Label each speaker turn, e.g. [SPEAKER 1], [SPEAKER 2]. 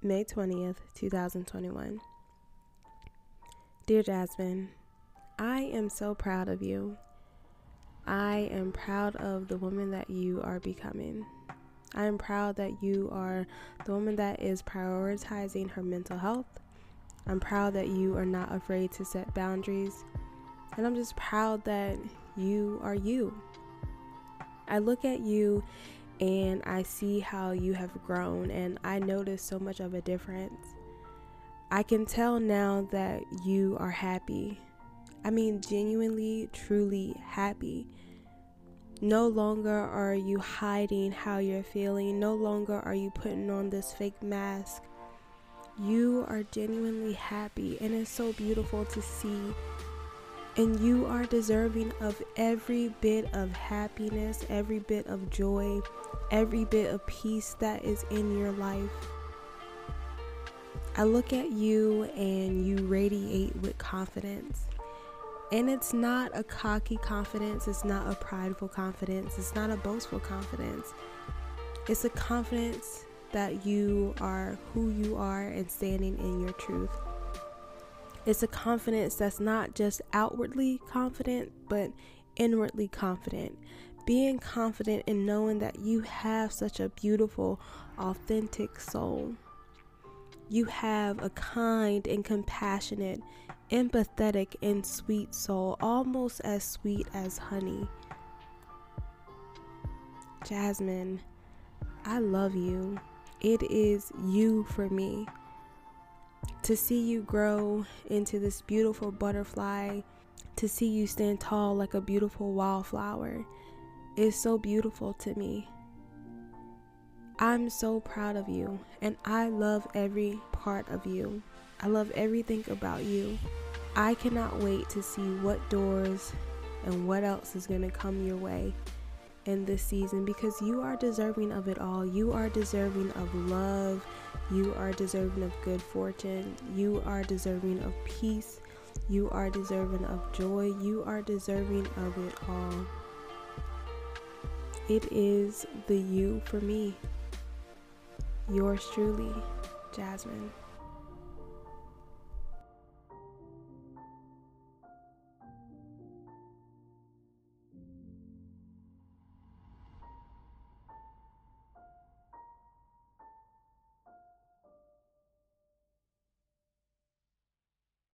[SPEAKER 1] May 20th, 2021. Dear Jasmine, I am so proud of you. I am proud of the woman that you are becoming. I am proud that you are the woman that is prioritizing her mental health. I'm proud that you are not afraid to set boundaries. And I'm just proud that you are you. I look at you and I see how you have grown, and I notice so much of a difference. I can tell now that you are happy. I mean, genuinely, truly happy. No longer are you hiding how you're feeling. No longer are you putting on this fake mask. You are genuinely happy, and it's so beautiful to see. And you are deserving of every bit of happiness, every bit of joy, every bit of peace that is in your life. I look at you and you radiate with confidence. And it's not a cocky confidence, it's not a prideful confidence, it's not a boastful confidence. It's a confidence that you are who you are and standing in your truth. It's a confidence that's not just outwardly confident, but inwardly confident. Being confident in knowing that you have such a beautiful, authentic soul. You have a kind and compassionate empathetic and sweet soul, almost as sweet as honey. Jasmine, I love you. It is you for me. To see you grow into this beautiful butterfly, to see you stand tall like a beautiful wildflower, is so beautiful to me. I'm so proud of you, and I love every part of you. I love everything about you. I cannot wait to see what doors and what else is going to come your way in this season because you are deserving of it all. You are deserving of love. You are deserving of good fortune. You are deserving of peace. You are deserving of joy. You are deserving of it all. It is the you for me. Yours truly, Jasmine.